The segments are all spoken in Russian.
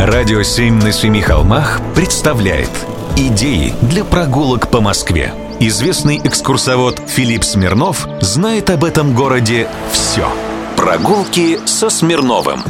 Радио «Семь на семи холмах» представляет Идеи для прогулок по Москве. Известный экскурсовод Филипп Смирнов знает об этом городе все. Прогулки со Смирновым.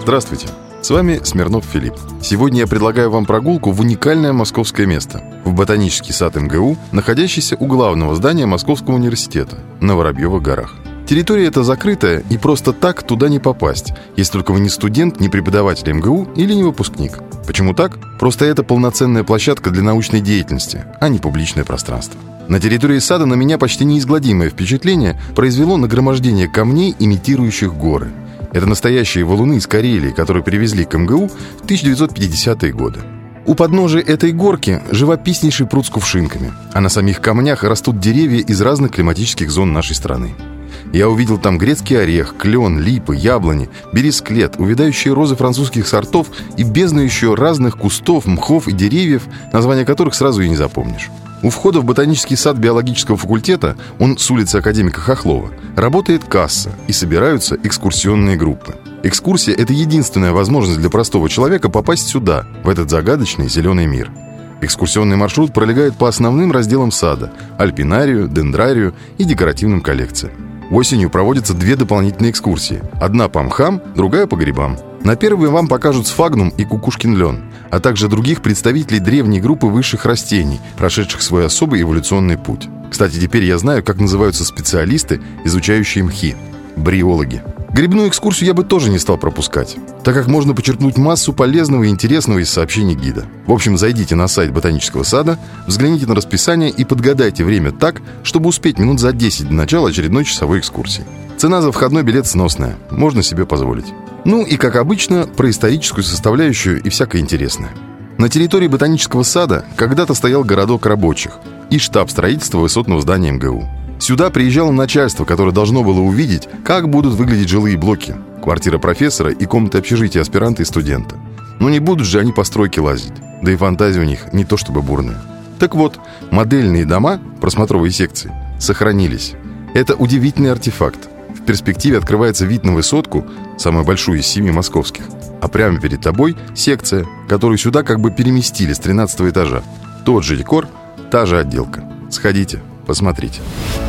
Здравствуйте. С вами Смирнов Филипп. Сегодня я предлагаю вам прогулку в уникальное московское место – в ботанический сад МГУ, находящийся у главного здания Московского университета на Воробьевых горах. Территория эта закрытая, и просто так туда не попасть, если только вы не студент, не преподаватель МГУ или не выпускник. Почему так? Просто это полноценная площадка для научной деятельности, а не публичное пространство. На территории сада на меня почти неизгладимое впечатление произвело нагромождение камней, имитирующих горы. Это настоящие валуны из Карелии, которые привезли к МГУ в 1950-е годы. У подножия этой горки живописнейший пруд с кувшинками, а на самих камнях растут деревья из разных климатических зон нашей страны. Я увидел там грецкий орех, клен, липы, яблони, бересклет, увядающие розы французских сортов и бездну еще разных кустов, мхов и деревьев, названия которых сразу и не запомнишь. У входа в ботанический сад биологического факультета, он с улицы Академика Хохлова, работает касса и собираются экскурсионные группы. Экскурсия – это единственная возможность для простого человека попасть сюда, в этот загадочный зеленый мир. Экскурсионный маршрут пролегает по основным разделам сада – альпинарию, дендрарию и декоративным коллекциям. Осенью проводятся две дополнительные экскурсии. Одна по мхам, другая по грибам. На первой вам покажут сфагнум и кукушкин лен, а также других представителей древней группы высших растений, прошедших свой особый эволюционный путь. Кстати, теперь я знаю, как называются специалисты, изучающие мхи – бриологи. Грибную экскурсию я бы тоже не стал пропускать, так как можно почерпнуть массу полезного и интересного из сообщений гида. В общем, зайдите на сайт Ботанического сада, взгляните на расписание и подгадайте время так, чтобы успеть минут за 10 до начала очередной часовой экскурсии. Цена за входной билет сносная, можно себе позволить. Ну и, как обычно, про историческую составляющую и всякое интересное. На территории Ботанического сада когда-то стоял городок рабочих и штаб строительства высотного здания МГУ. Сюда приезжало начальство, которое должно было увидеть, как будут выглядеть жилые блоки, квартира профессора и комнаты общежития аспиранта и студента. Но не будут же они по стройке лазить. Да и фантазия у них не то чтобы бурная. Так вот, модельные дома, просмотровые секции, сохранились. Это удивительный артефакт. В перспективе открывается вид на высотку, самую большую из семи московских. А прямо перед тобой секция, которую сюда как бы переместили с 13 этажа. Тот же декор, та же отделка. Сходите, посмотрите.